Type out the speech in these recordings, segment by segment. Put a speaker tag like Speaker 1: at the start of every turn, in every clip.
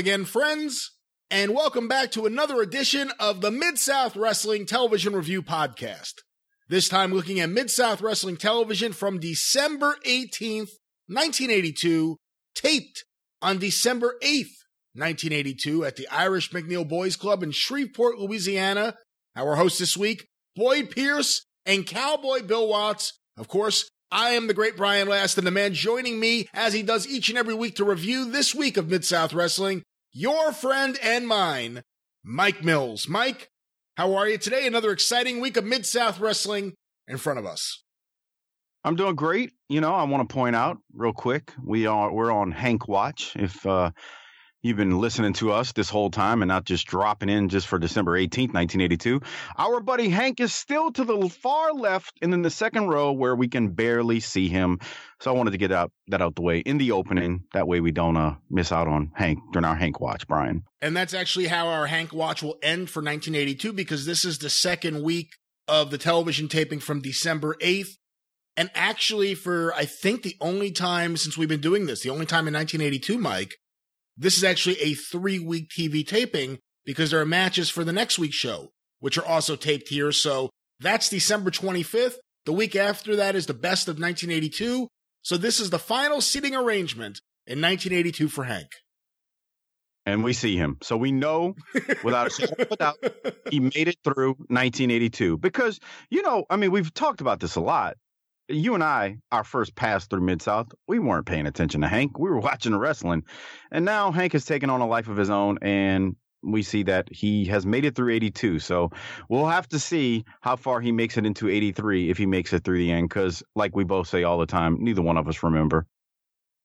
Speaker 1: Again, friends, and welcome back to another edition of the Mid South Wrestling Television Review Podcast. This time looking at Mid South Wrestling Television from December 18th, 1982, taped on December 8th, 1982, at the Irish McNeil Boys Club in Shreveport, Louisiana. Our hosts this week, Boyd Pierce and Cowboy Bill Watts. Of course, I am the great Brian Last, and the man joining me as he does each and every week to review this week of Mid South Wrestling, your friend and mine, Mike Mills. Mike, how are you today? Another exciting week of Mid South Wrestling in front of us.
Speaker 2: I'm doing great. You know, I want to point out real quick, we are we're on Hank Watch. If uh, you've been listening to us this whole time and not just dropping in just for December 18th, 1982. Our buddy Hank is still to the far left and in the second row where we can barely see him. So I wanted to get out that out the way in the opening. That way we don't uh, miss out on Hank during our Hank watch, Brian.
Speaker 1: And that's actually how our Hank watch will end for 1982 because this is the second week of the television taping from December 8th. And actually, for I think the only time since we've been doing this, the only time in 1982, Mike, this is actually a three week TV taping because there are matches for the next week's show, which are also taped here. So that's December 25th. The week after that is the best of 1982. So this is the final seating arrangement in 1982 for Hank.
Speaker 2: And we see him. So we know without a shadow of a doubt, he made it through 1982. Because, you know, I mean, we've talked about this a lot you and I, our first pass through Mid South, we weren't paying attention to Hank. We were watching the wrestling. And now Hank has taken on a life of his own, and we see that he has made it through 82. So we'll have to see how far he makes it into 83 if he makes it through the end, because, like we both say all the time, neither one of us remember.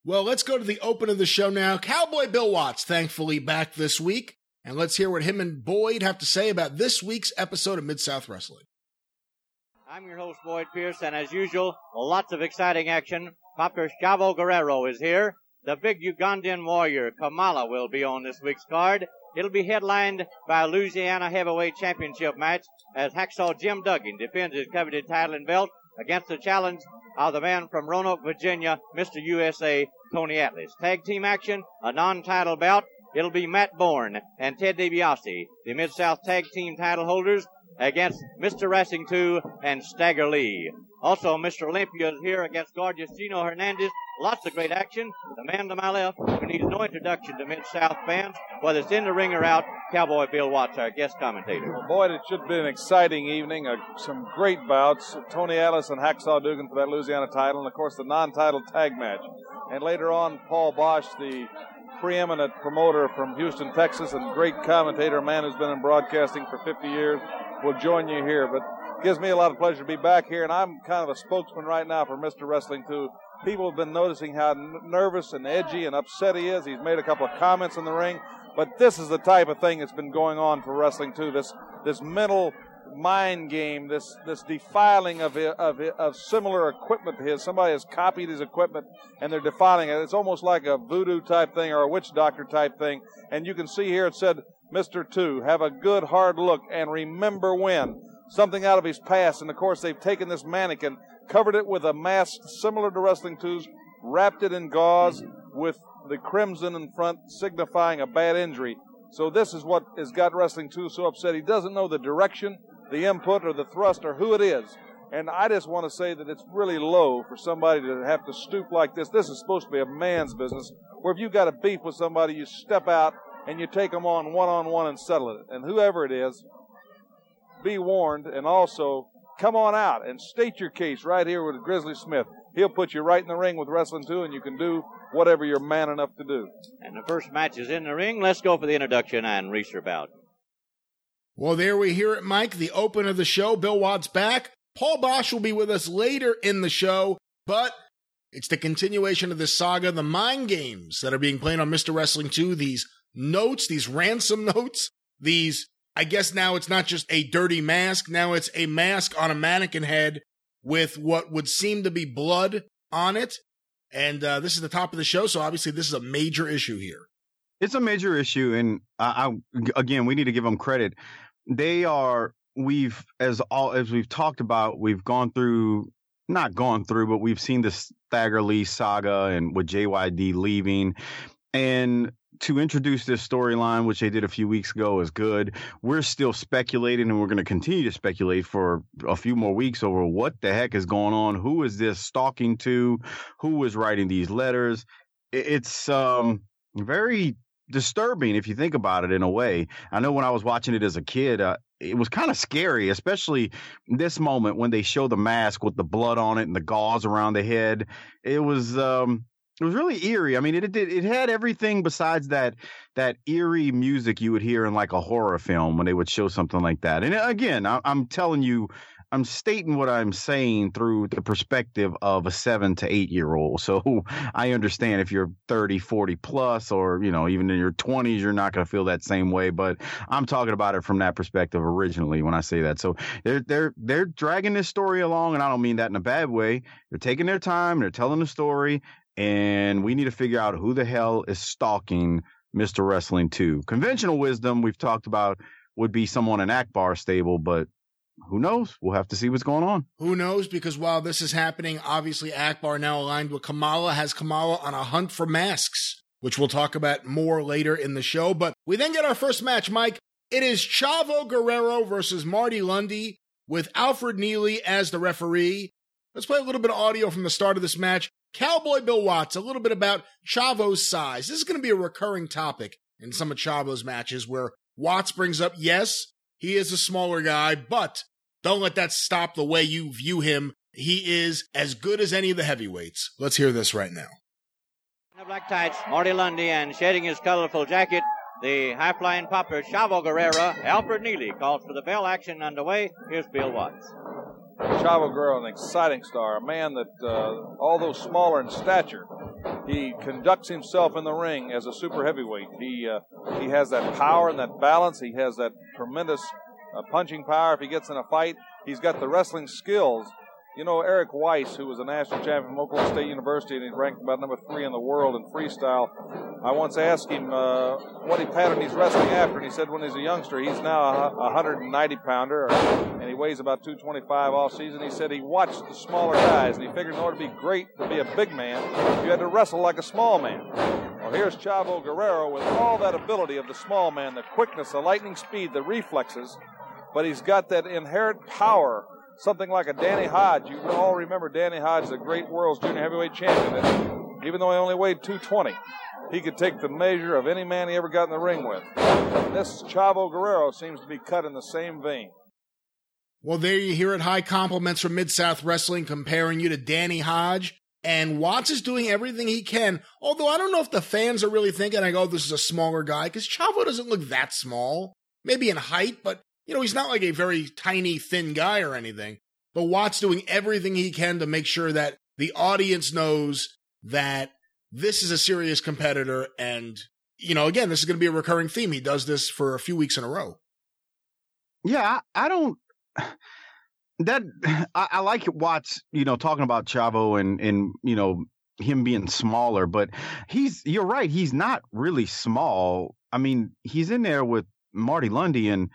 Speaker 1: Well, let's go to the open of the show now. Cowboy Bill Watts, thankfully, back this week. And let's hear what him and Boyd have to say about this week's episode of Mid South Wrestling.
Speaker 3: I'm your host, Boyd Pierce, and as usual, lots of exciting action. Papa Chavo Guerrero is here. The big Ugandan warrior, Kamala, will be on this week's card. It'll be headlined by a Louisiana Heavyweight Championship match as Hacksaw Jim Duggan defends his coveted title and belt against the challenge of the man from Roanoke, Virginia, Mr. USA, Tony Atlas. Tag team action, a non-title bout. It'll be Matt Borne and Ted DiBiase, the Mid-South Tag Team title holders, against Mr. Wrestling 2 and Stagger Lee. Also, Mr. Olympia is here against Gorgeous Gino Hernandez. Lots of great action. The man to my left, who needs no introduction to Mid-South fans, whether it's in the ring or out, Cowboy Bill Watts, our guest commentator.
Speaker 4: Well, Boyd, it should be an exciting evening. Uh, some great bouts. Tony Atlas and Hacksaw Duggan for that Louisiana title, and of course the non-title tag match. And later on, Paul Boesch, the preeminent promoter from Houston, Texas, and great commentator, a man who's been in broadcasting for 50 years, will join you here. But it gives me a lot of pleasure to be back here, and I'm kind of a spokesman right now for Mr. Wrestling 2. People have been noticing how nervous and edgy and upset he is. He's made a couple of comments in the ring, but this is the type of thing that's been going on for Wrestling 2. This this mental mind game, this this defiling of of of similar equipment to his. Somebody has copied his equipment and they're defiling it. It's almost like a voodoo type thing or a witch doctor type thing. And you can see here it said Mr. Two, have a good hard look and remember when. Something out of his past. And of course, they've taken this mannequin, covered it with a mask similar to Wrestling Two's, wrapped it in gauze with the crimson in front, signifying a bad injury. So this is what has got Wrestling 2 so upset. He doesn't know the direction, the input, or the thrust, or who it is. And I just want to say that it's really low for somebody to have to stoop like this. This is supposed to be a man's business, where if you've got a beef with somebody, you step out and you take them on one on one and settle it. And whoever it is, be warned and also come on out and state your case right here with Grizzly Smith. He'll put you right in the ring with Wrestling 2 and you can do whatever you're man enough to do.
Speaker 3: And the first match is in the ring. Let's go for the introduction and research bout.
Speaker 1: Well, there we hear it, Mike. The open of the show. Bill Watts back. Paul Boesch will be with us later in the show, but it's the continuation of this saga, the mind games that are being played on Mr. Wrestling 2, these notes, these ransom notes, these, I guess now it's not just a dirty mask. Now it's a mask on a mannequin head with what would seem to be blood on it. And uh, this is the top of the show. So obviously this is a major issue here.
Speaker 2: It's a major issue. And I, I again, we need to give them credit. They are, we've, as all, as we've talked about, we've gone through not gone through, but we've seen the Stagger Lee saga and with JYD leaving. And to introduce this storyline, which they did a few weeks ago, is good. We're still speculating, and we're going to continue to speculate for a few more weeks over what the heck is going on. Who is this stalking to? Who is writing these letters? It's um, very disturbing if you think about it in a way. I know when I was watching it as a kid, uh, it was kind of scary, especially this moment when they show the mask with the blood on it and the gauze around the head. It was um it was really eerie. I mean, it did it had everything besides that that eerie music you would hear in like a horror film when they would show something like that. And again, I, I'm telling you I'm stating what I'm saying through the perspective of a seven to eight year old. So I understand if you're 30, 40 plus, or, you know, even in your 20s, you're not going to feel that same way. But I'm talking about it from that perspective originally when I say that. So they're, they're, they're dragging this story along. And I don't mean that in a bad way. They're taking their time, they're telling the story. And we need to figure out who the hell is stalking Mr. Wrestling 2. Conventional wisdom, we've talked about, would be someone in Akbar stable, but who knows? We'll have to see what's going on.
Speaker 1: Who knows? Because while this is happening, obviously Akbar now aligned with Kamala has Kamala on a hunt for masks, which we'll talk about more later in the show. But we then get our first match, Mike. It is Chavo Guerrero versus Marty Lundy with Alfred Neely as the referee. Let's play a little bit of audio from the start of this match. Cowboy Bill Watts, a little bit about Chavo's size. This is going to be a recurring topic in some of Chavo's matches where Watts brings up, yes, he is a smaller guy, but don't let that stop the way you view him. He is as good as any of the heavyweights. Let's hear this right now.
Speaker 3: In the black tights, Marty Lundy, and shading his colorful jacket, the high-flying Papa Chavo Guerrero. Alfred Neely calls for the bell action underway. Here's Bill Watts.
Speaker 4: Chavo Guerrero, an exciting star, a man that, uh, although smaller in stature, he conducts himself in the ring as a super heavyweight. He uh, he has that power and that balance. He has that tremendous uh, punching power. If he gets in a fight, he's got the wrestling skills you know, Eric Weiss, who was a national champion from Oklahoma State University and he ranked about number three in the world in freestyle, I once asked him uh, what he pattern he's wrestling after, and he said when he's a youngster, he's now a 190 pounder, and he weighs about 225 all season. He said he watched the smaller guys, and he figured in order to be great, to be a big man, you had to wrestle like a small man. Well, here's Chavo Guerrero with all that ability of the small man, the quickness, the lightning speed, the reflexes, but he's got that inherent power something like a Danny Hodge. You all remember Danny Hodge, the great world's junior heavyweight champion. And even though he only weighed 220, he could take the measure of any man he ever got in the ring with. This Chavo Guerrero seems to be cut in the same vein.
Speaker 1: Well, there you hear it. High compliments from Mid South Wrestling comparing you to Danny Hodge. And Watts is doing everything he can. Although I don't know if the fans are really thinking, like, oh, this is a smaller guy, because Chavo doesn't look that small. Maybe in height, but you know, he's not like a very tiny, thin guy or anything, but Watts doing everything he can to make sure that the audience knows that this is a serious competitor. And, you know, again, this is going to be a recurring theme. He does this for a few weeks in a row.
Speaker 2: Yeah, I, I don't. That I, I like Watts, you know, talking about Chavo and and you know him being smaller, but he's you're right, he's not really small. I mean, he's in there with Marty Lundy and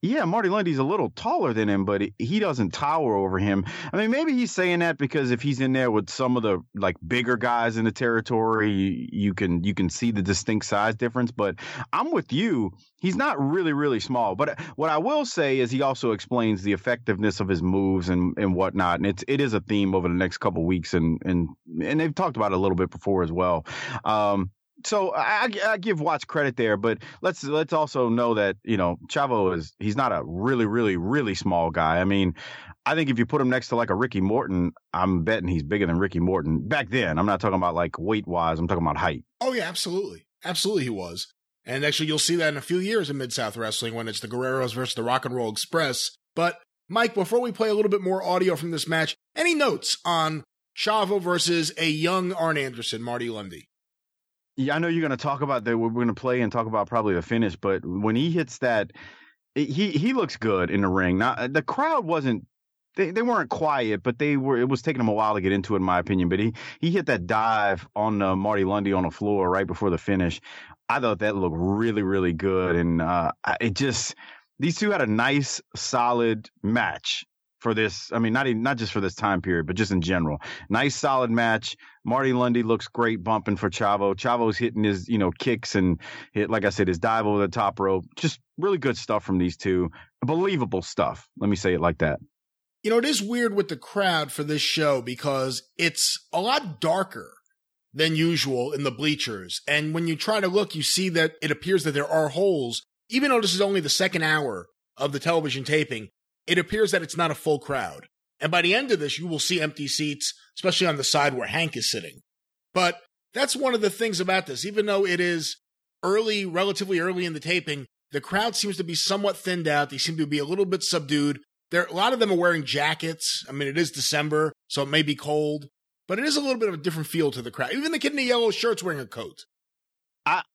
Speaker 2: yeah, Marty Lundy's a little taller than him, but he doesn't tower over him. I mean, maybe he's saying that because if he's in there with some of the like bigger guys in the territory, you can you can see the distinct size difference. But I'm with you. He's not really really small. But what I will say is he also explains the effectiveness of his moves and and whatnot, and it's it is a theme over the next couple weeks, and and and they've talked about it a little bit before as well. Um, so I, I, give Watts credit there, but let's let's also know that you know Chavo is he's not a really really really small guy. I mean, I think if you put him next to like a Ricky Morton, I'm betting he's bigger than Ricky Morton back then. I'm not talking about like weight wise. I'm talking about height.
Speaker 1: Oh yeah, absolutely, absolutely he was. And actually, you'll see that in a few years in Mid South Wrestling when it's the Guerreros versus the Rock and Roll Express. But Mike, before we play a little bit more audio from this match, any notes on Chavo versus a young Arn Anderson, Marty Lundy?
Speaker 2: Yeah, I know you're going to talk about that. We're going to play and talk about probably the finish, but when he hits that, he he looks good in the ring. Now the crowd wasn't they, they weren't quiet, but they were. It was taking them a while to get into it, in my opinion. But he he hit that dive on uh, Marty Lundy on the floor right before the finish. I thought that looked really really good, and uh, it just these two had a nice solid match. For this. I mean, not even not just for this time period, but just in general. Nice, solid match. Marty Lundy looks great bumping for Chavo. Chavo's hitting his, you know, kicks and hit, like I said, his dive over the top rope. Just really good stuff from these two. Believable stuff. Let me say it like that.
Speaker 1: You know, it is weird with the crowd for this show because it's a lot darker than usual in the bleachers. And when you try to look, you see that it appears that there are holes. Even though this is only the second hour of the television taping, it appears that it's not a full crowd. And by the end of this, you will see empty seats, especially on the side where Hank is sitting. But that's one of the things about this. Even though it is early, relatively early in the taping, the crowd seems to be somewhat thinned out. They seem to be a little bit subdued. There, a lot of them are wearing jackets. I mean, it is December, so it may be cold, but it is a little bit of a different feel to the crowd. Even the kid in the yellow shirt's wearing a coat.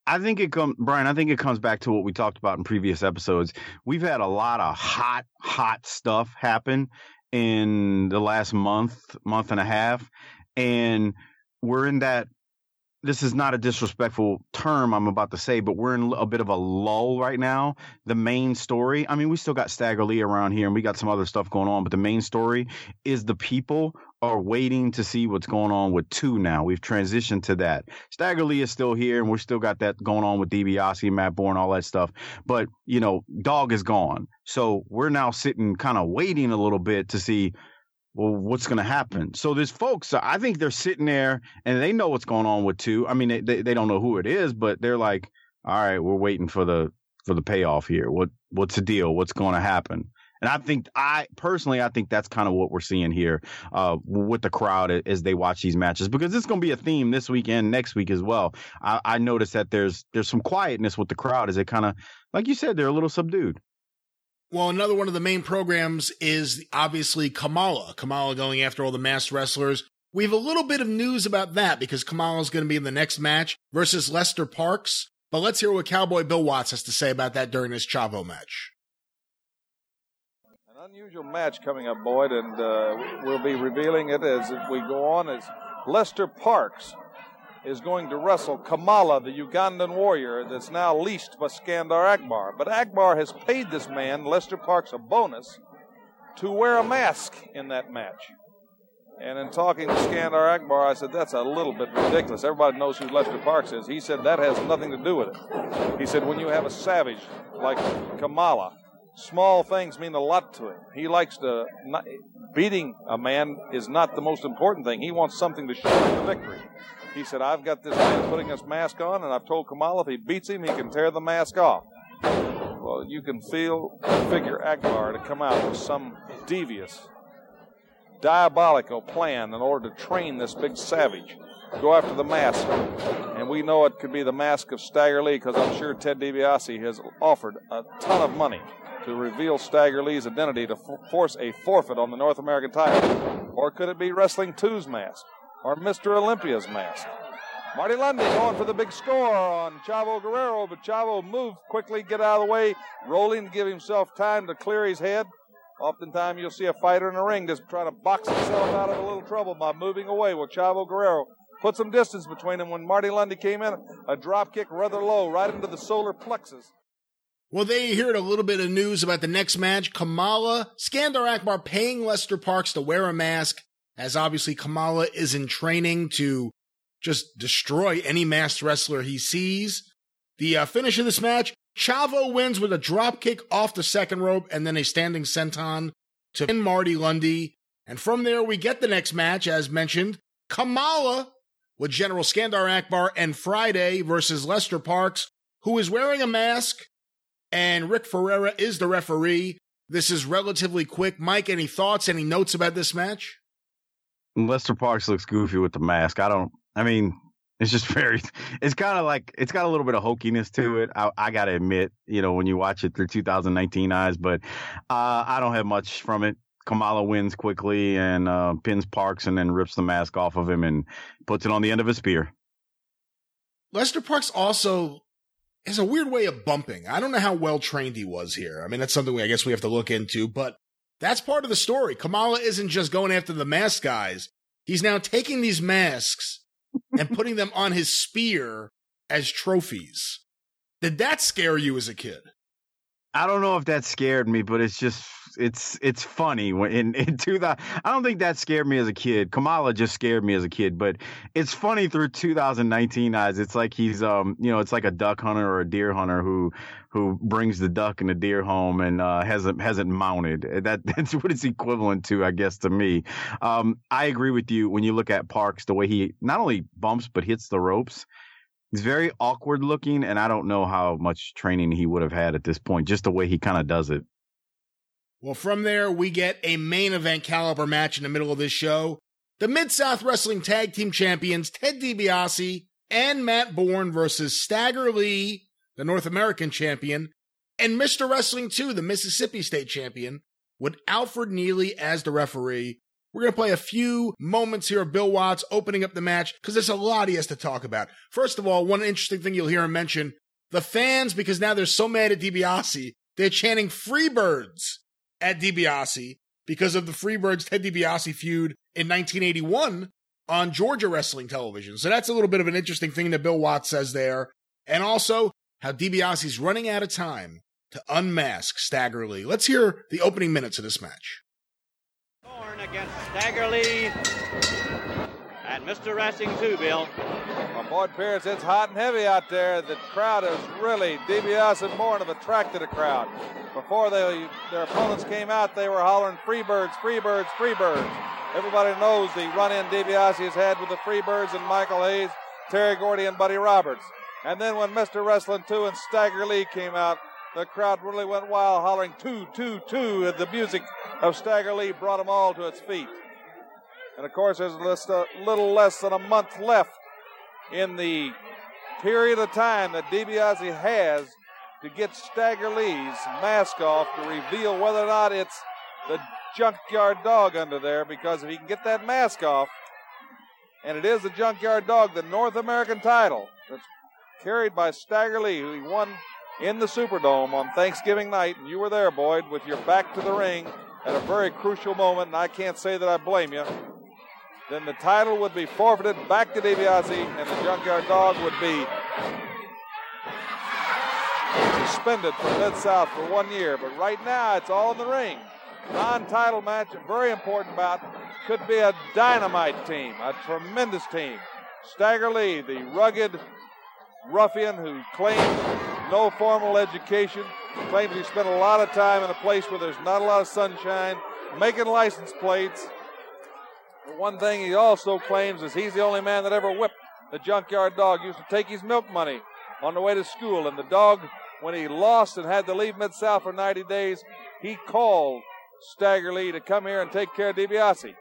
Speaker 2: I, think it comes, Brian. I think it comes back to what we talked about in previous episodes. We've had a lot of hot, hot stuff happen in the last month, month and a half, and we're in that this is not a disrespectful term I'm about to say, but we're in a bit of a lull right now. The main story, I mean, we still got Stagger Lee around here and we got some other stuff going on, but the main story is the people are waiting to see what's going on with two now. We've transitioned to that. Stagger Lee is still here and we're still got that going on with DiBiase, Matt Borne, all that stuff. But, you know, Dog is gone. So we're now sitting kind of waiting a little bit to see well, what's going to happen? So there's folks, I think they're sitting there and they know what's going on with two. I mean, they, they don't know who it is, but they're like, all right, we're waiting for the, for the payoff here. What, what's the deal? What's going to happen? And I think I personally, I think that's kind of what we're seeing here uh, with the crowd as they watch these matches because it's going to be a theme this weekend, next week as well. I, I noticed that there's there's some quietness with the crowd as they kind of, like you said, they're a little subdued.
Speaker 1: Well, another one of the main programs is obviously Kamala. Kamala going after all the masked wrestlers. We have a little bit of news about that because Kamala is going to be in the next match versus Lester Parks. But let's hear what Cowboy Bill Watts has to say about that during his Chavo match.
Speaker 4: An unusual match coming up, Boyd, and uh, we'll be revealing it as we go on. As Lester Parks is going to wrestle Kamala, the Ugandan warrior that's now leased by Skandar Akbar. But Akbar has paid this man, Lester Parks, a bonus to wear a mask in that match. And in talking to Skandar Akbar, I said, that's a little bit ridiculous. Everybody knows who Lester Parks is. He said, that has nothing to do with it. He said, when you have a savage like Kamala, small things mean a lot to him. He likes to, not, beating a man is not the most important thing. He wants something to show him the victory. He said, I've got this man putting his mask on, and I've told Kamal if he beats him, he can tear the mask off. Well, you can feel figure Akbar to come out with some devious, diabolical plan in order to train this big savage. Go after the mask. And we know it could be the mask of Stagger Lee because I'm sure Ted DiBiase has offered a ton of money to reveal Stagger Lee's identity to force a forfeit on the North American title. Or could it be Wrestling 2's mask? Or Mr. Olympia's mask. Marty Lundy going for the big score on Chavo Guerrero, but Chavo moved quickly, get out of the way, rolling to give himself time to clear his head. Oftentimes you'll see a fighter in the ring just try to box himself out of a little trouble by moving away. Well, Chavo Guerrero put some distance between him when Marty Lundy came in. A drop kick rather low, right into the solar plexus.
Speaker 1: Well, there you heard a little bit of news about the next match. Kamala, Skandar Akbar paying Lester Parks to wear a mask as obviously Kamala is in training to just destroy any masked wrestler he sees. The uh, finish of this match, Chavo wins with a drop kick off the second rope and then a standing senton to pin Marty Lundy. And from there, we get the next match, as mentioned, Kamala with General Skandar Akbar and Friday versus Lester Parks, who is wearing a mask, and Rick Ferreira is the referee. This is relatively quick. Mike, any thoughts, any notes about this match?
Speaker 2: Lester Parks looks goofy with the mask. I don't. I mean, it's just very. It's kind of like it's got a little bit of hokiness to it. I, I got to admit, you know, when you watch it through 2019 eyes, but uh, I don't have much from it. Kamala wins quickly and uh, pins Parks and then rips the mask off of him and puts it on the end of his spear.
Speaker 1: Lester Parks also has a weird way of bumping. I don't know how well trained he was here. I mean, that's something we, I guess we have to look into, but that's part of the story. Kamala isn't just going after the mask guys. He's now taking these masks and putting them on his spear as trophies. Did that scare you as a kid?
Speaker 2: I don't know if that scared me, but it's just it's it's funny when in in 2000. I don't think that scared me as a kid. Kamala just scared me as a kid, but it's funny through 2019 eyes. It's like he's um you know it's like a duck hunter or a deer hunter who who brings the duck and the deer home and uh, hasn't hasn't mounted. That that's what it's equivalent to, I guess, to me. Um, I agree with you when you look at Parks the way he not only bumps but hits the ropes he's very awkward looking, and I don't know how much training he would have had at this point, just the way he kind of does it.
Speaker 1: Well, from there, we get a main event caliber match in the middle of this show. The Mid South Wrestling Tag Team Champions, Ted DiBiase and Matt Borne versus Stagger Lee, the North American champion, and Mr. Wrestling 2, the Mississippi State champion, with Alfred Neely as the referee. We're going to play a few moments here of Bill Watts opening up the match because there's a lot he has to talk about. First of all, one interesting thing you'll hear him mention the fans, because now they're so mad at DiBiase, they're chanting Freebirds at DiBiase because of the Freebirds Ted DiBiase feud in 1981 on Georgia Wrestling Television. So that's a little bit of an interesting thing that Bill Watts says there. And also how DiBiase's running out of time to unmask Stagger Lee. Let's hear the opening minutes of this match
Speaker 3: against Stagger Lee and Mr. Wrestling 2, Bill.
Speaker 4: Well, Boyd Pierce, it's hot and heavy out there. The crowd is really, DiBiase and Borne have attracted a crowd. Before they, their opponents came out, they were hollering Freebirds, Freebirds, Freebirds. Everybody knows the run-in DiBiase has had with the Freebirds and Michael Hayes, Terry Gordy, and Buddy Roberts. And then when Mr. Wrestling 2 and Stagger Lee came out, the crowd really went wild, hollering two, two, two. The music of Stagger Lee brought them all to its feet. And of course, there's just a little less than a month left in the period of time that DiBiase has to get Stagger Lee's mask off to reveal whether or not it's the junkyard dog under there. Because if he can get that mask off, and it is the junkyard dog, the North American title that's carried by Stagger Lee, who he won in the Superdome on Thanksgiving night, and you were there, Boyd, with your back to the ring at a very crucial moment, and I can't say that I blame you. Then the title would be forfeited back to DiBiase, and the Junkyard Dog would be suspended from Mid South for one year. But right now, it's all in the ring. Non-title match, very important bout. Could be a dynamite team, a tremendous team. Stagger Lee, the rugged ruffian who claims no formal education, claims he spent a lot of time in a place where there's not a lot of sunshine, making license plates. One thing he also claims is he's the only man that ever whipped the junkyard dog. He used to take his milk money on the way to school, and the dog, when he lost and had to leave Mid South for 90 days, he called Stagger Lee to come here and take care of DiBiase.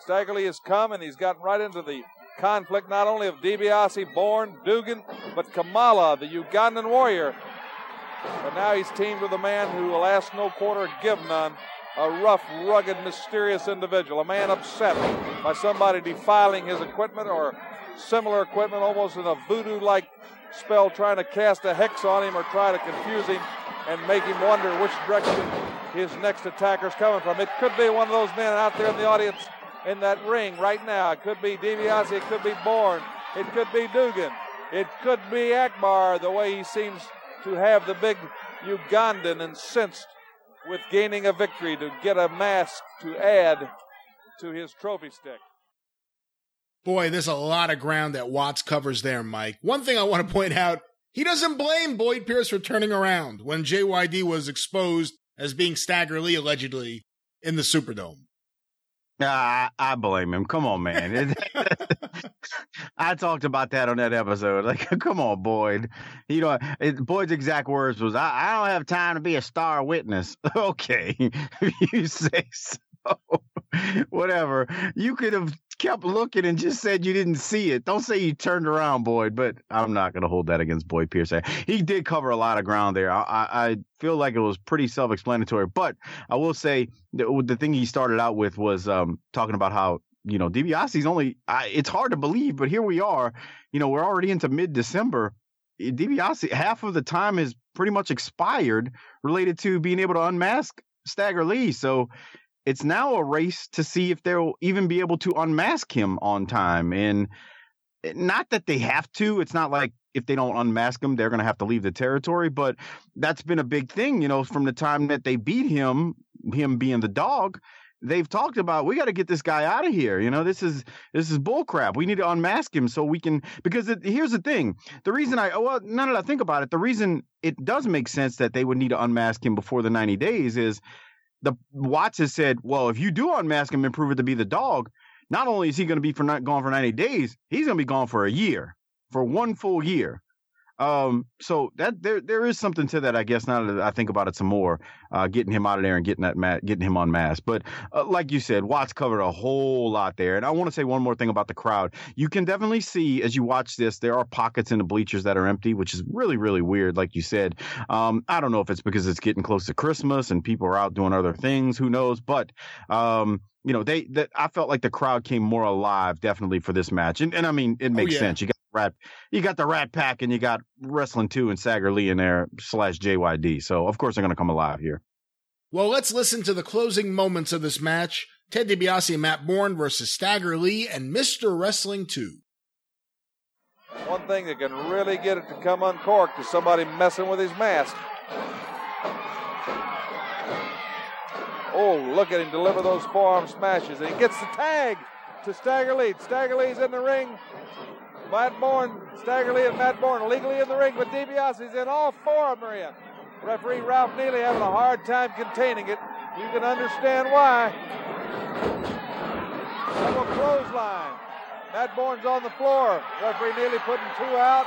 Speaker 4: Stagger Lee has come and he's gotten right into the conflict not only of DiBiase, Borne, Duggan, but Kamala, the Ugandan warrior. But now he's teamed with a man who will ask no quarter, give none. A rough, rugged, mysterious individual. A man upset by somebody defiling his equipment or similar equipment, almost in a voodoo like spell, trying to cast a hex on him or try to confuse him and make him wonder which direction his next attacker's coming from. It could be one of those men out there in the audience in that ring right now. It could be DiBiase, it could be Borne, it could be Duggan, it could be Akbar, the way he seems to have the big Ugandan incensed with gaining a victory to get a mask to add to his trophy stick.
Speaker 1: Boy, there's a lot of ground that Watts covers there, Mike. One thing I want to point out he doesn't blame Boyd Pierce for turning around when JYD was exposed as being Stagger Lee allegedly in the Superdome.
Speaker 2: I, I blame him. Come on, man. I talked about that on that episode. Like, come on, Boyd. You know, it, Boyd's exact words was, I, I don't have time to be a star witness. okay, you say so. Whatever. You could have kept looking and just said you didn't see it. Don't say you turned around, Boyd, but I'm not going to hold that against Boyd Pierce. He did cover a lot of ground there. I, I feel like it was pretty self explanatory, but I will say the, the thing he started out with was um, talking about how you know, DiBiase's only, I, it's hard to believe, but here we are. You know, we're already into mid December. DiBiase, half of the time is pretty much expired related to being able to unmask Stagger Lee. So it's now a race to see if they'll even be able to unmask him on time. And eh, not that they have to, it's not like if they don't unmask him, they're going to have to leave the territory. But that's been a big thing, you know, from the time that they beat him him being the dog, they've talked about we got to get this guy out of here. You know, this is this is bullcrap. We need to unmask him so we can because it, here's the thing. The reason I well, now that I think about it, the reason it does make sense that they would need to unmask him before the 90 days is the Watts has said, well, if you do unmask him and prove it to be the dog, not only is he going to be for not gone for 90 days, he's going to be gone for a year, for one full year. Um, so that there there is something to that, I guess. Now that I think about it some more, uh, getting him out of there and getting that mat, getting him on mass. But uh, like you said, Watts covered a whole lot there. And I want to say one more thing about the crowd. You can definitely see as you watch this, there are pockets in the bleachers that are empty, which is really really weird. Like you said, um, I don't know if it's because it's getting close to Christmas and people are out doing other things. Who knows? But um, you know, they that I felt like the crowd came more alive definitely for this match. And and I mean, it oh, makes oh, yeah. sense. You got Rat, you got the Rat Pack, and you got Wrestling Two and Stagger Lee in there slash JYD. So of course they're going to come alive here.
Speaker 1: Well, let's listen to the closing moments of this match: Ted DiBiase and Matt Borne versus Stagger Lee and Mister Wrestling Two.
Speaker 4: One thing that can really get it to come uncorked is somebody messing with his mask. Oh, look at him deliver those forearm smashes. And he gets the tag to Stagger Lee. Stagger Lee's in the ring. Matt Borne, Stagger Lee and Matt Borne legally in the ring, but DiBiase's in. All four of them. Referee Ralph Neely having a hard time containing it. You can understand why. Double clothesline. Matt Borne's on the floor. Referee Neely putting two out.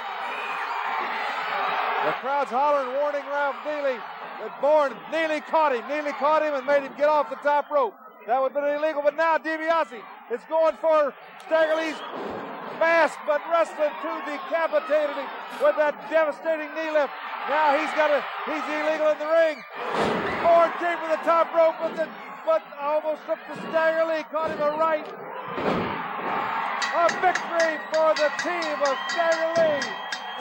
Speaker 4: The crowd's hollering, warning Ralph Neely that Borne, Neely caught him. Neely caught him and made him get off the top rope. That would have been illegal, but now DiBiase is going for Stagger Lee's fast, but Wrestling 2 decapitated him with that devastating knee lift. Now he's got a, he's illegal in the ring. Borne came for the top rope, but, the, but almost took the Stagger Lee, caught him a right. A victory for the team of Stagger Lee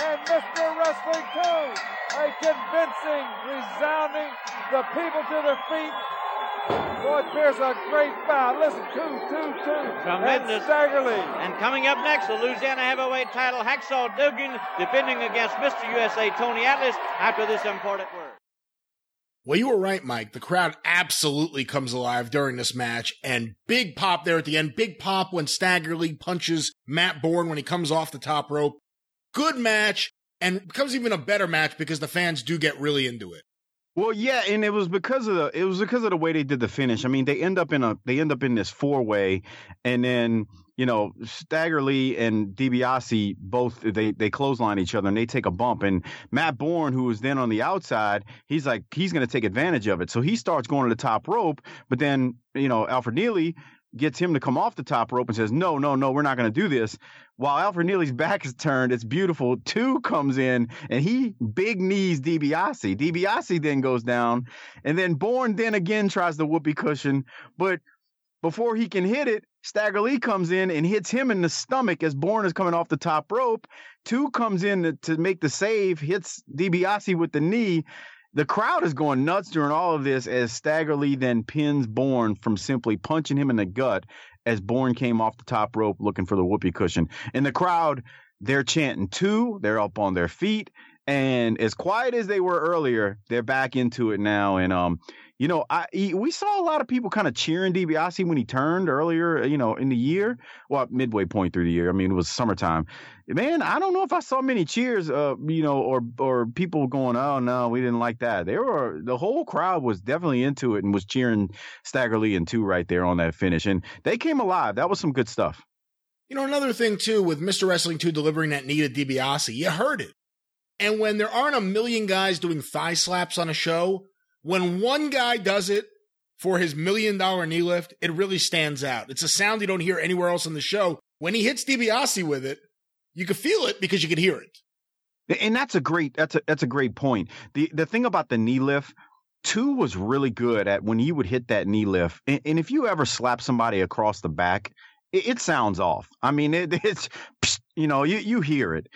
Speaker 4: and Mr. Wrestling 2. A convincing, resounding, the people to their feet, Boyd Pierce, a great bout. Listen, two, two, two.
Speaker 3: Tremendous.
Speaker 4: Stagger Lee.
Speaker 3: And coming up next, the Louisiana heavyweight title, Hacksaw Duggan defending against Mr. USA Tony Atlas after this important word.
Speaker 1: Well, you were right, Mike. The crowd absolutely comes alive during this match, and big pop there at the end. Big pop when Stagger Lee punches Matt Borne when he comes off the top rope. Good match, and becomes even a better match because the fans do get really into it.
Speaker 2: Well, yeah, and it was because of the it was because of the way they did the finish. I mean, they end up in a they end up in this four way, and then you know Stagger Lee and DiBiase both they they clothesline each other and they take a bump. And Matt Borne, who was then on the outside, he's like he's going to take advantage of it. So he starts going to the top rope, but then you know Alfred Neely gets him to come off the top rope and says, No, no, no, we're not going to do this. While Alfred Neely's back is turned, it's beautiful. Two comes in and he big knees DiBiase. DiBiase then goes down, and then Borne then again tries the whoopee cushion. But before he can hit it, Stagger Lee comes in and hits him in the stomach as Borne is coming off the top rope. Two comes in to, to make the save, hits DiBiase with the knee. The crowd is going nuts during all of this as Stagger Lee then pins Borne from simply punching him in the gut as Borne came off the top rope looking for the whoopee cushion. And the crowd, they're chanting two, they're up on their feet. And as quiet as they were earlier, they're back into it now. And um, you know, I we saw a lot of people kind of cheering DiBiase when he turned earlier, you know, in the year. Well, midway point through the year. I mean, it was summertime. Man, I don't know if I saw many cheers, uh, you know, or or people going, "Oh no, we didn't like that." They were the whole crowd was definitely into it and was cheering Stagger Lee and two right there on that finish, and they came alive. That was some good stuff.
Speaker 1: You know, another thing too with Mr. Wrestling 2 delivering that knee to DiBiase, you heard it. And when there aren't a million guys doing thigh slaps on a show, when one guy does it for his million dollar knee lift, it really stands out. It's a sound you don't hear anywhere else on the show. When he hits DiBiase with it, you can feel it because you can hear it.
Speaker 2: And that's a great that's a that's a great point. The the thing about the knee lift, two was really good at when he would hit that knee lift. And, and if you ever slap somebody across the back, it, it sounds off. I mean, it, it's you know you you hear it.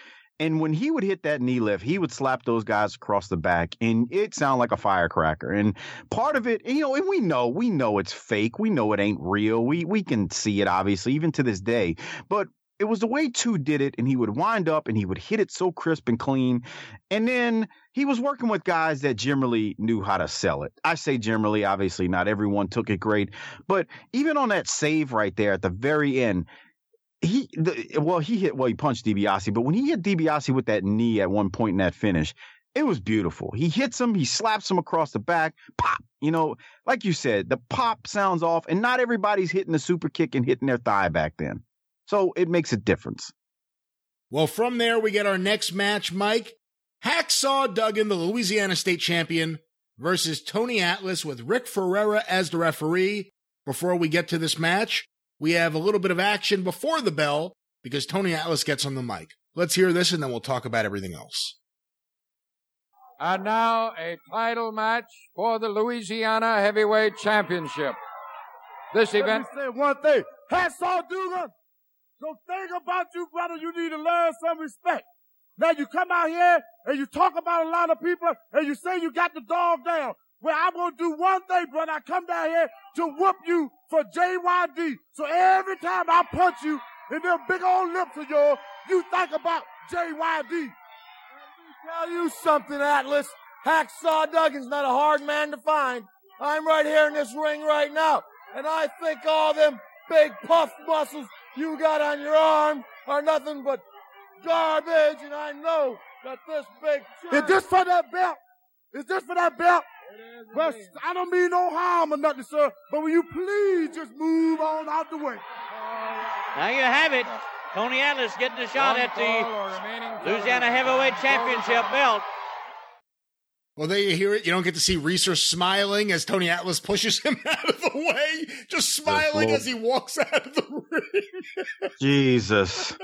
Speaker 2: And when he would hit that knee lift, he would slap those guys across the back, and it sounded like a firecracker. And part of it, you know, and we know, we know it's fake. We know it ain't real. We we can see it obviously, even to this day. But it was the way two did it, and he would wind up and he would hit it so crisp and clean. And then he was working with guys that generally knew how to sell it. I say generally, obviously, not everyone took it great, but even on that save right there at the very end, he the, well he hit well he punched DiBiase, but when he hit DiBiase with that knee at one point in that finish, it was beautiful. He hits him, he slaps him across the back, pop. You know, like you said, the pop sounds off, and not everybody's hitting the super kick and hitting their thigh back then. So it makes a difference.
Speaker 1: Well, from there, we get our next match, Mike. Hacksaw Duggan, the Louisiana State champion, versus Tony Atlas with Rick Ferreira as the referee. Before we get to this match, we have a little bit of action before the bell because Tony Atlas gets on the mic. Let's hear this and then we'll talk about everything else.
Speaker 5: And now a title match for the Louisiana Heavyweight Championship. This
Speaker 6: Let
Speaker 5: event.
Speaker 6: me say one thing. Hacksaw Duggan. The thing about you, brother, you need to learn some respect. Now you come out here and you talk about a lot of people and you say you got the dog down. Well, I'm gonna do one thing, brother. I come down here to whoop you for JYD. So every time I punch you in them big old lips of yours, you think about JYD. Let me tell you something, Atlas. Hacksaw Duggan's not a hard man to find. I'm right here in this ring right now. And I think all them big puff muscles you got on your arm are nothing but garbage. And I know that this big. Is this for that belt? Is this for that belt? Well, I don't mean no harm or nothing, sir. But will you please just move on out the way?
Speaker 3: Now you have it. Tony Atlas getting a shot at the Louisiana Heavyweight Championship belt.
Speaker 1: Well, there you hear it. You don't get to see Reeser smiling as Tony Atlas pushes him out of the way, just smiling as he walks out of the ring.
Speaker 2: Jesus.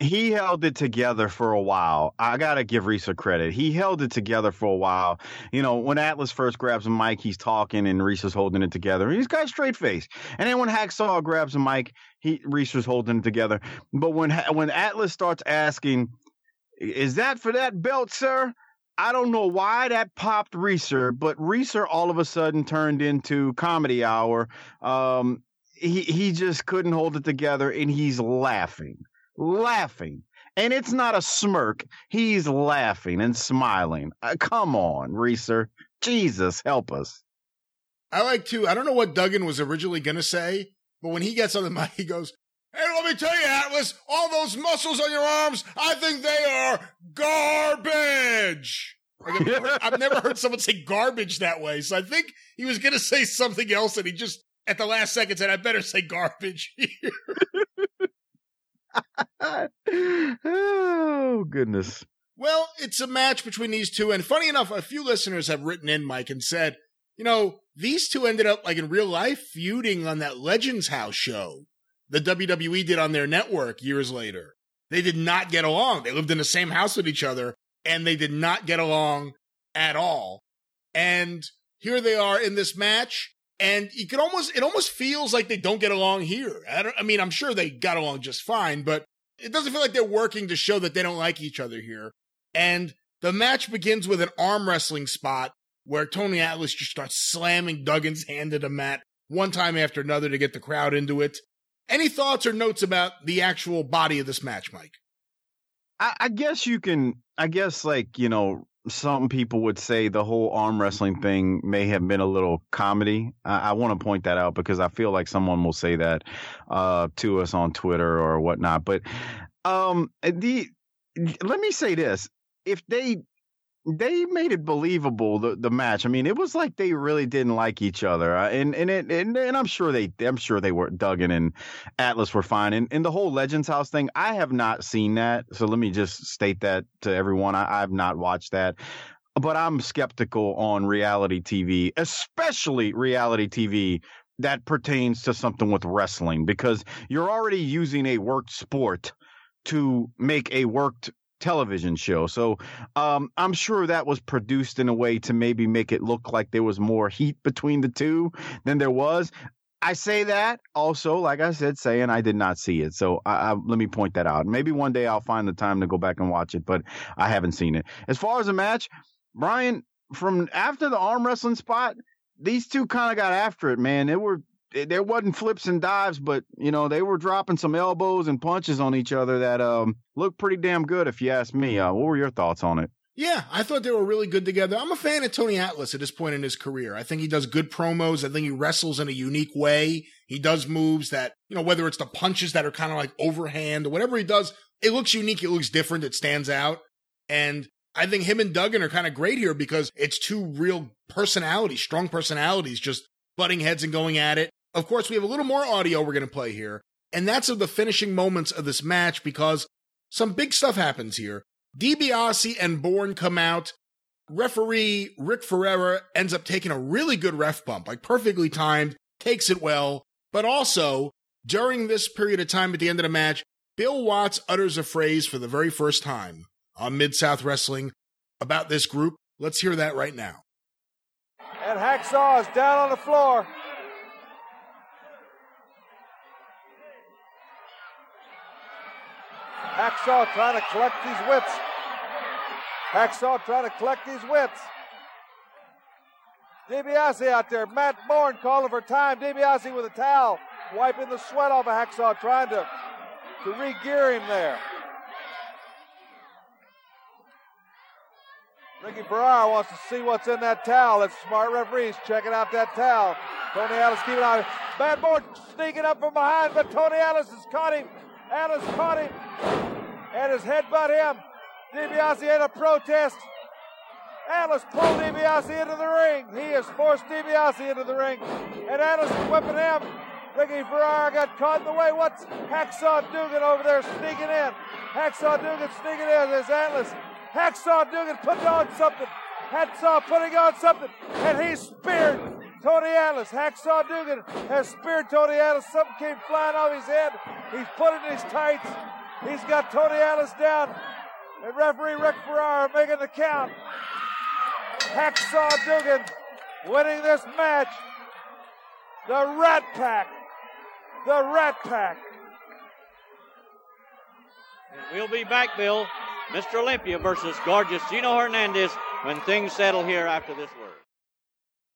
Speaker 2: he held it together for a while. I got to give Risa credit. He held it together for a while. You know, when Atlas first grabs a mic, he's talking and Risa's holding it together. He's got a straight face. And then when Hacksaw grabs a mic, he Risa's holding it together. But when when Atlas starts asking, "Is that for that belt, sir?" I don't know why that popped Reeser, but Reeser all of a sudden turned into comedy hour. Um, he he just couldn't hold it together, and he's laughing, laughing, and it's not a smirk. He's laughing and smiling. Uh, come on, Reeser, Jesus, help us.
Speaker 1: I like to, I don't know what Duggan was originally going to say, but when he gets on the mic, he goes, Hey, let me tell you, Atlas, all those muscles on your arms, I think they are garbage. I've, never, I've never heard someone say garbage that way. So I think he was going to say something else and he just, at the last second, said, I better say garbage here.
Speaker 2: oh goodness.
Speaker 1: Well, it's a match between these two. And funny enough, a few listeners have written in, Mike, and said, you know, these two ended up, like in real life, feuding on that Legends House show the WWE did on their network years later. They did not get along. They lived in the same house with each other and they did not get along at all. And here they are in this match. And you can almost, it almost feels like they don't get along here. I, don't, I mean, I'm sure they got along just fine, but it doesn't feel like they're working to show that they don't like each other here. And the match begins with an arm wrestling spot where Tony Atlas just starts slamming Duggan's hand to the mat one time after another to get the crowd into it. Any thoughts or notes about the actual body of this match, Mike?
Speaker 2: I, I guess you can. I guess like you know, some people would say the whole arm wrestling thing may have been a little comedy. I, I want to point that out because I feel like someone will say that uh, to us on Twitter or whatnot. But um, the let me say this: if they they made it believable the the match. I mean, it was like they really didn't like each other, uh, and and it and, and I'm sure they I'm sure they were Duggan and Atlas were fine. And and the whole Legends House thing, I have not seen that. So let me just state that to everyone. I, I've not watched that. But I'm skeptical on reality TV, especially reality TV that pertains to something with wrestling, because you're already using a worked sport to make a worked television show. So um, I'm sure that was produced in a way to maybe make it look like there was more heat between the two than there was. I say that also, like I said, saying I did not see it. So I, I, let me point that out. Maybe one day I'll find the time to go back and watch it, but I haven't seen it. As far as the match, Brian, from after the arm wrestling spot, these two kind of got after it, man. They were there wasn't flips and dives, but you know they were dropping some elbows and punches on each other that um looked pretty damn good, if you ask me. Uh, what were your thoughts on it?
Speaker 1: Yeah, I thought they were really good together. I'm a fan of Tony Atlas at this point in his career. I think he does good promos. I think he wrestles in a unique way. He does moves that, you know, whether it's the punches that are kind of like overhand or whatever he does, it looks unique. It looks different. It stands out. And I think him and Duggan are kind of great here because it's two real personalities, strong personalities, just butting heads and going at it. Of course, we have a little more audio we're going to play here, and that's of the finishing moments of this match because some big stuff happens here. DiBiase and Borne come out. Referee Rick Ferreira ends up taking a really good ref bump, like perfectly timed, takes it well. But also, during this period of time at the end of the match, Bill Watts utters a phrase for the very first time on Mid South Wrestling about this group. Let's hear that right now.
Speaker 4: And Hacksaw is down on the floor. Hacksaw trying to collect these whips. Hacksaw trying to collect these whips. DiBiase out there. Matt Borne calling for time. DiBiase with a towel, wiping the sweat off of Hacksaw, trying to, to re-gear him there. Ricky Ferrara wants to see what's in that towel. It's smart referees checking out that towel. Tony Atlas keeping on. Matt Borne sneaking up from behind, but Tony Atlas has caught him. Atlas caught him and his headbutt him. DiBiase had a protest. Atlas pulled DiBiase into the ring. He has forced DiBiase into the ring. And Atlas is whipping him. Ricky Ferrara got caught in the way. What's Hacksaw Duggan over there sneaking in? Hacksaw Duggan sneaking in. There's Atlas. Hacksaw Duggan putting on something. Hacksaw putting on something. And he's speared Tony Atlas. Hacksaw Duggan has speared Tony Atlas. Something came flying off his head. He's put it in his tights. He's got Tony Atlas down. And referee Rick Ferrara making the count. Hacksaw Duggan winning this match. The Rat Pack. The Rat Pack.
Speaker 3: And we'll be back, Bill. Mr. Olympia versus gorgeous Gino Hernandez when things settle here after this word.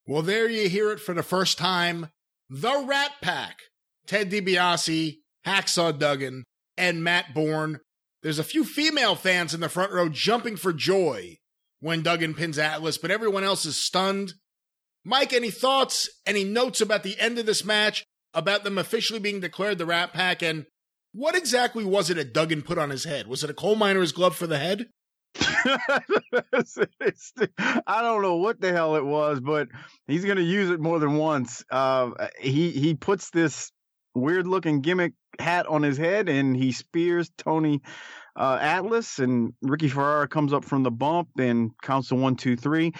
Speaker 1: Well, there you hear it for the first time. The Rat Pack. Ted DiBiase, Hacksaw Duggan, and Matt Borne. There's a few female fans in the front row jumping for joy when Duggan pins Atlas, but everyone else is stunned. Mike, any thoughts, any notes about the end of this match, about them officially being declared the Rat Pack, and what exactly was it that Duggan put on his head? Was it a coal miner's glove for the head?
Speaker 2: I don't know what the hell it was, but he's going to use it more than once. Uh, he he puts this weird looking gimmick hat on his head and he spears Tony uh, Atlas and Ricky Ferrara comes up from the bump and counts to one, two, three.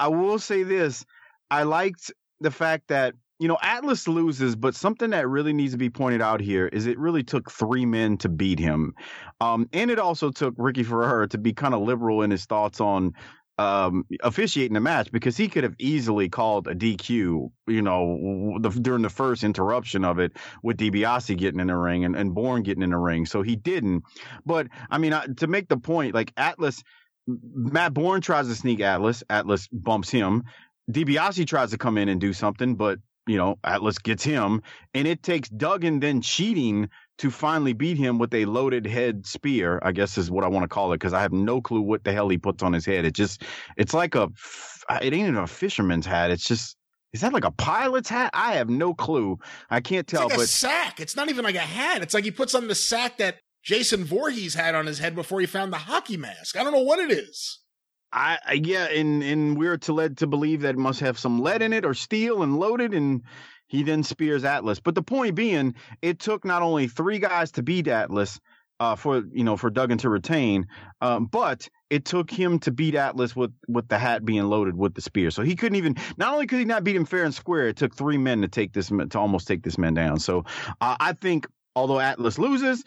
Speaker 2: I will say this: I liked the fact that you know, Atlas loses, but something that really needs to be pointed out here is it really took three men to beat him. Um, and it also took Ricky Ferrara to be kind of liberal in his thoughts on um, officiating the match because he could have easily called a DQ, you know, the, during the first interruption of it with DiBiase getting in the ring and, and Borne getting in the ring. So he didn't. But I mean, to make the point, like Atlas, Matt Borne tries to sneak Atlas, Atlas bumps him. DiBiase tries to come in and do something, but you know, Atlas gets him, and it takes Duggan then cheating to finally beat him with a loaded head spear. I guess is what I want to call it because I have no clue what the hell he puts on his head. It just, it's like a, it ain't even a fisherman's hat. It's just. Is that like a pilot's hat? I have no clue. I can't tell.
Speaker 1: It's like
Speaker 2: but
Speaker 1: a sack. It's not even like a hat. It's like he puts on the sack that Jason Voorhees had on his head before he found the hockey mask. I don't know what it is.
Speaker 2: I, I yeah, and and we're to led to believe that it must have some lead in it or steel and loaded, and he then spears Atlas. But the point being, it took not only three guys to beat Atlas, uh, for you know for Duggan to retain, um, but it took him to beat Atlas with with the hat being loaded with the spear. So he couldn't even. Not only could he not beat him fair and square, it took three men to take this to almost take this man down. So uh, I think although Atlas loses,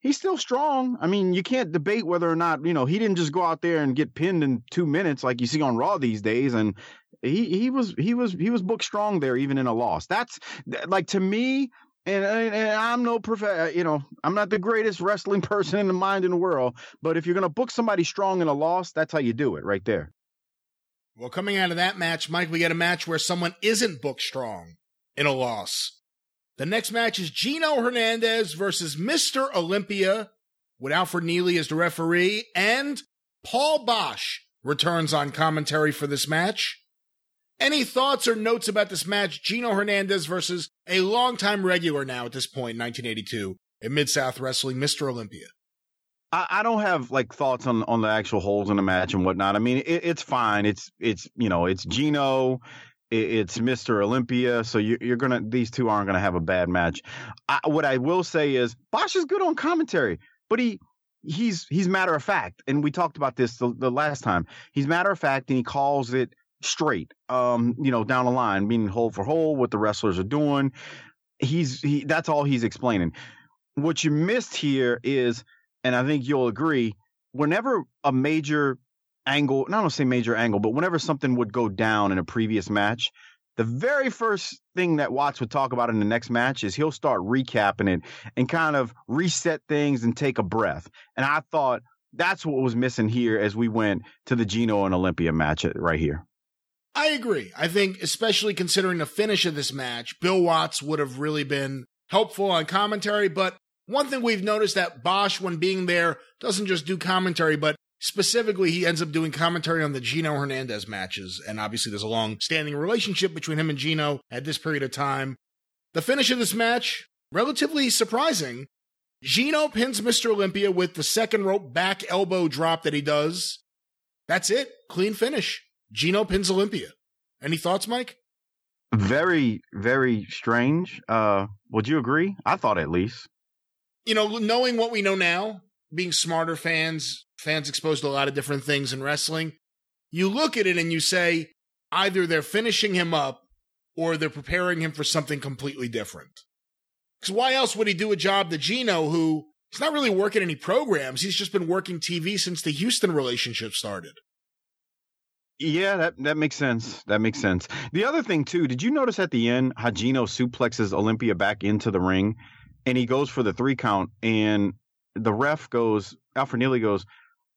Speaker 2: he's still strong. I mean, you can't debate whether or not, you know, he didn't just go out there and get pinned in 2 minutes like you see on Raw these days and he he was he was he was booked strong there even in a loss. That's like to me and, and I'm no prof, uh, you know, I'm not the greatest wrestling person in the mind in the world, but if you're going to book somebody strong in a loss, that's how you do it right there.
Speaker 1: Well, coming out of that match, Mike, we get a match where someone isn't booked strong. in a loss. The next match is Gino Hernandez versus Mr. Olympia with Alfred Neely as the referee, and Paul Boesch returns on commentary for this match. Any thoughts or notes about this match, Gino Hernandez versus a longtime regular now at this point, 1982, in Mid South Wrestling, Mr. Olympia?
Speaker 2: I, don't have like thoughts on on the actual holes in the match and whatnot. I mean, it, it's fine. It's it's you know it's Gino, it's Mr. Olympia. So you, are gonna these two aren't gonna have a bad match. I, what I will say is Boesch is good on commentary, but he he's he's matter of fact, and we talked about this the, the last time. He's matter of fact, and he calls it straight, um, you know, down the line, meaning hole for hole, what the wrestlers are doing. He's he that's all he's explaining. What you missed here is, and I think you'll agree, whenever a major angle, not say major angle, but whenever something would go down in a previous match, the very first thing that Watts would talk about in the next match is he'll start recapping it and kind of reset things and take a breath. And I thought that's what was missing here as we went to the Gino and Olympia match uh, right here.
Speaker 1: I agree. I think, especially considering the finish of this match, Bill Watts would have really been helpful on commentary. But one thing we've noticed that Boesch, when being there, doesn't just do commentary, but specifically he ends up doing commentary on the Gino Hernandez matches. And obviously, there's a long standing relationship between him and Gino at this period of time. The finish of this match, relatively surprising. Gino pins Mr. Olympia with the second rope back elbow drop that he does. That's it. Clean finish. Gino pins Olympia. Any thoughts, Mike?
Speaker 2: Very, very strange. Uh, would you agree? I thought at least.
Speaker 1: You know, knowing what we know now, being smarter fans, fans exposed to a lot of different things in wrestling, you look at it and you say either they're finishing him up or they're preparing him for something completely different. Because why else would he do a job to Gino, who he's not really working any programs? He's just been working TV since the Houston relationship started.
Speaker 2: Yeah, that that makes sense. That makes sense. The other thing too, did you notice at the end how Gino suplexes Olympia back into the ring, and he goes for the three count, and the ref goes, Alfred Neely goes,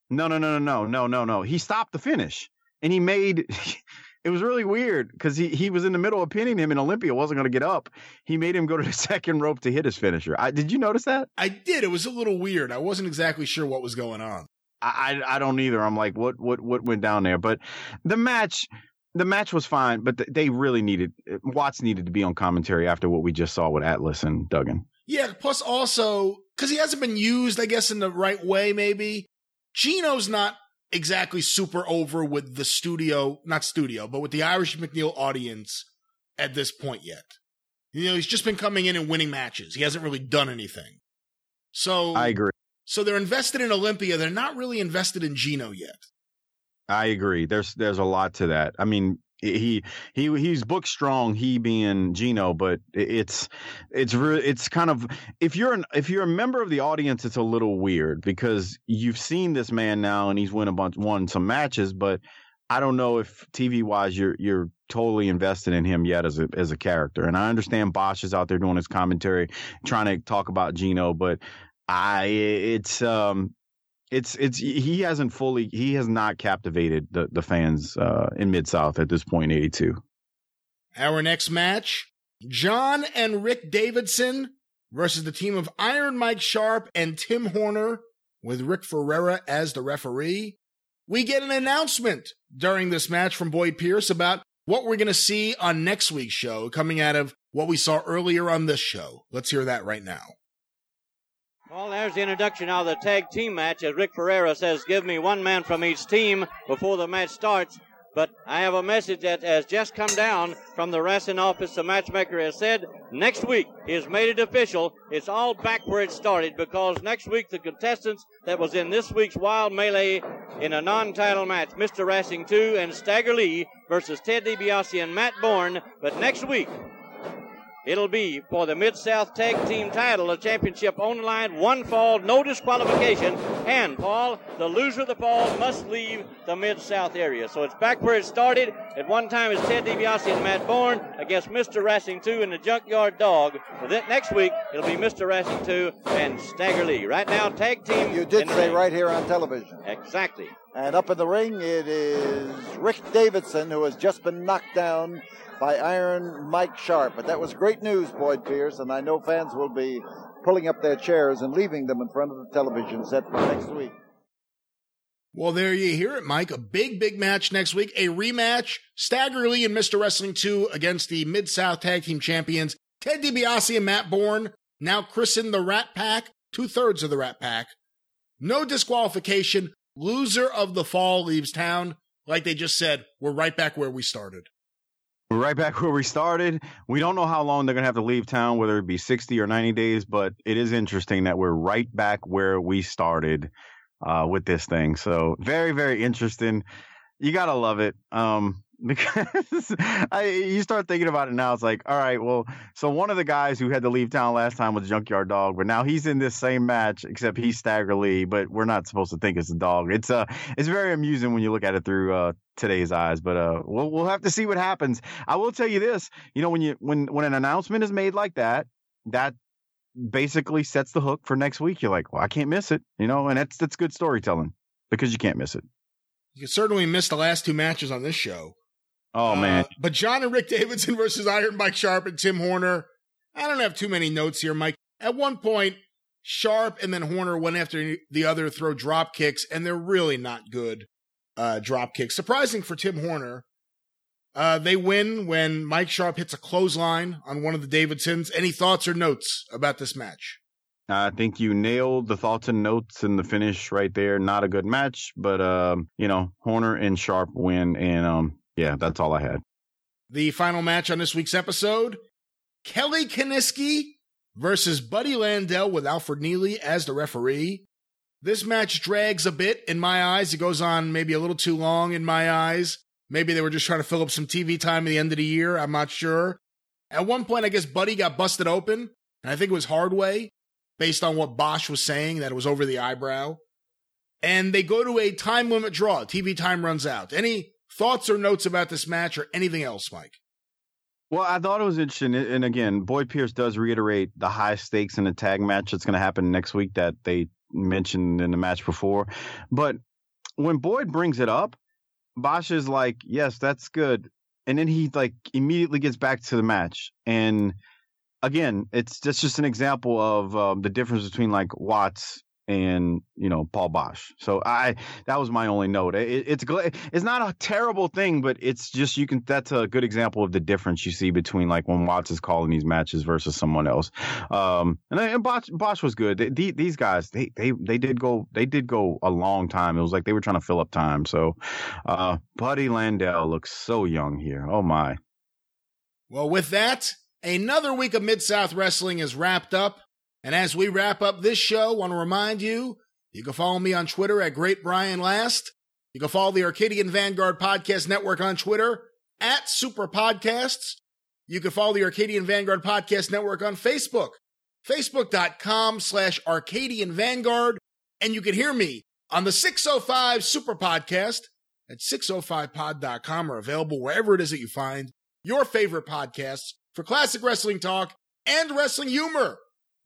Speaker 2: no, no, no, no, no, no, no, no. He stopped the finish, and he made. it was really weird because he, he was in the middle of pinning him, and Olympia wasn't going to get up. He made him go to the second rope to hit his finisher. I, did you notice that?
Speaker 1: I did. It was a little weird. I wasn't exactly sure what was going on.
Speaker 2: I, I don't either. I'm like, what what what went down there? But the match, the match was fine, but they really needed Watts needed to be on commentary after what we just saw with Atlas and Duggan.
Speaker 1: Yeah. Plus, also because he hasn't been used, I guess, in the right way. Maybe Gino's not exactly super over with the studio, not studio, but with the Irish McNeil audience at this point yet. You know, he's just been coming in and winning matches. He hasn't really done anything. So
Speaker 2: I agree.
Speaker 1: So they're invested in Olympia. They're not really invested in Gino yet.
Speaker 2: I agree. There's there's a lot to that. I mean, he he he's book strong. He being Gino, but it's it's re- it's kind of if you're an if you're a member of the audience, it's a little weird because you've seen this man now and he's won a bunch won some matches, but I don't know if TV wise you're you're totally invested in him yet as a as a character. And I understand Boesch is out there doing his commentary, trying to talk about Gino, but I it's um it's it's he hasn't fully he has not captivated the the fans uh, in Mid South at this point in '82.
Speaker 1: Our next match: John and Rick Davidson versus the team of Iron Mike Sharp and Tim Horner, with Rick Ferreira as the referee. We get an announcement during this match from Boyd Pierce about what we're going to see on next week's show, coming out of what we saw earlier on this show. Let's hear that right now.
Speaker 3: Well, there's the introduction of the tag team match as Rick Ferreira says, give me one man from each team before the match starts. But I have a message that has just come down from the wrestling office. The matchmaker has said next week he has made it official. It's all back where it started because next week the contestants that was in this week's Wild Melee in a non-title match, Mr. Wrestling 2 and Stagger Lee versus Ted DiBiase and Matt Borne. But next week It'll be for the Mid South Tag Team title, a championship on the line, one fall, no disqualification. And, Paul, the loser of the fall must leave the Mid South area. So it's back where it started. At one time, it's Ted DiBiase and Matt Borne against Mr. Wrestling 2 and the Junkyard Dog. But then next week, it'll be Mr. Wrestling 2 and Stagger Lee. Right now, tag team.
Speaker 7: You did say right here on television.
Speaker 3: Exactly.
Speaker 7: And up in the ring, it is Rick Davidson, who has just been knocked down by Iron Mike Sharp. But that was great news, Boyd Pierce, and I know fans will be pulling up their chairs and leaving them in front of the television set for next week.
Speaker 1: Well, there you hear it, Mike. A big, big match next week. A rematch, Stagger Lee and Mr. Wrestling 2 against the Mid South Tag Team Champions, Ted DiBiase and Matt Borne, now christened the Rat Pack, two thirds of the Rat Pack. No disqualification. Loser of the fall leaves town. Like they just said, we're right back where we started.
Speaker 2: Right back where we started. We don't know how long they're going to have to leave town, whether it be 60 or 90 days, but it is interesting that we're right back where we started uh, with this thing. So very, very interesting. You gotta love it. Um, because I, you start thinking about it now, it's like, all right, well, so one of the guys who had to leave town last time was Junkyard Dog, but now he's in this same match, except he's Stagger Lee, but we're not supposed to think it's a dog. It's uh, it's very amusing when you look at it through uh today's eyes, but uh, we'll we'll have to see what happens. I will tell you this, you know, when you when when an announcement is made like that, that basically sets the hook for next week. You're like, well, I can't miss it, you know, and that's that's good storytelling because you can't miss it.
Speaker 1: You certainly missed the last two matches on this show.
Speaker 2: Oh man!
Speaker 1: Uh, but John and Rick Davidson versus Iron Mike Sharp and Tim Horner. I don't have too many notes here, Mike. At one point, Sharp and then Horner went after the other throw drop kicks, and they're really not good uh, drop kicks. Surprising for Tim Horner. Uh, they win when Mike Sharp hits a clothesline on one of the Davidsons. Any thoughts or notes about this match?
Speaker 2: I think you nailed the thoughts and notes in the finish right there. Not a good match, but um, you know, Horner and Sharp win, and um, yeah, that's all I had.
Speaker 1: The final match on this week's episode: Kelly Kiniski versus Buddy Landel with Alfred Neely as the referee. This match drags a bit in my eyes. It goes on maybe a little too long in my eyes. Maybe they were just trying to fill up some TV time at the end of the year. I'm not sure. At one point, I guess Buddy got busted open, and I think it was Hardway, based on what Boesch was saying, that it was over the eyebrow. And they go to a time limit draw. TV time runs out. Any thoughts or notes about this match or anything else, Mike?
Speaker 2: Well, I thought it was interesting. And again, Boyd Pierce does reiterate the high stakes in the tag match that's going to happen next week that they mentioned in the match before. But when Boyd brings it up, Boesch is like, yes, that's good. And then he like immediately gets back to the match. And again, it's just, just an example of um, the difference between like Watts and you know Paul Boesch. So I that was my only note. It, it's it's not a terrible thing, but it's just you can that's a good example of the difference you see between like when Watts is calling these matches versus someone else. Um, and, and Boesch, Boesch was good. They, these guys they they they did go they did go a long time. It was like they were trying to fill up time. So uh, Buddy Landel looks so young here. Oh my.
Speaker 1: Well, with that, another week of Mid South Wrestling is wrapped up. And as we wrap up this show, I want to remind you, you can follow me on Twitter at Great Brian Last. You can follow the Arcadian Vanguard Podcast Network on Twitter at Super Podcasts. You can follow the Arcadian Vanguard Podcast Network on Facebook, facebook.com slash Arcadian Vanguard. And you can hear me on the 605 Super Podcast at 605pod.com or available wherever it is that you find your favorite podcasts for classic wrestling talk and wrestling humor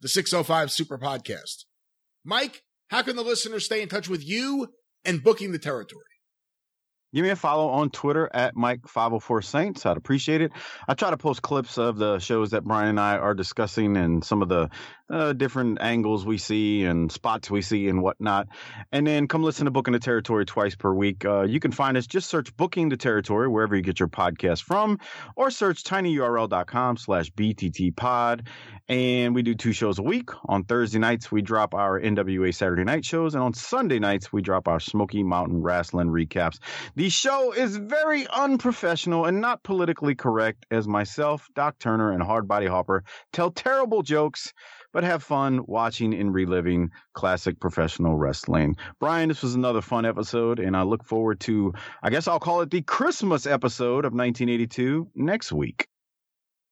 Speaker 1: the 605 Super Podcast. Mike, how can the listeners stay in touch with you and booking the territory?
Speaker 2: Give me a follow on Twitter at Mike504Saints. I'd appreciate it. I try to post clips of the shows that Brian and I are discussing and some of the uh, different angles we see and spots we see and whatnot. And then come listen to Booking the Territory twice per week. Uh, you can find us, just search Booking the Territory wherever you get your podcast from, or search tinyurl.com slash bttpod. And we do two shows a week. On Thursday nights, we drop our NWA Saturday night shows. And on Sunday nights, we drop our Smoky Mountain Wrestling recaps. The show is very unprofessional and not politically correct as myself, Doc Turner, and Hardbody Hopper tell terrible jokes but have fun watching and reliving classic professional wrestling. Brian, this was another fun episode, and I look forward to, I guess I'll call it the Christmas episode of 1982 next week.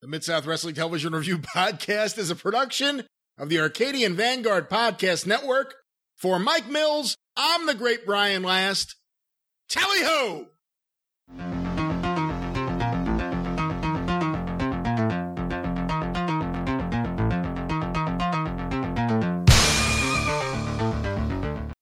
Speaker 1: The Mid South Wrestling Television Review Podcast is a production of the Arcadian Vanguard Podcast Network. For Mike Mills, I'm the great Brian Last. Tally ho!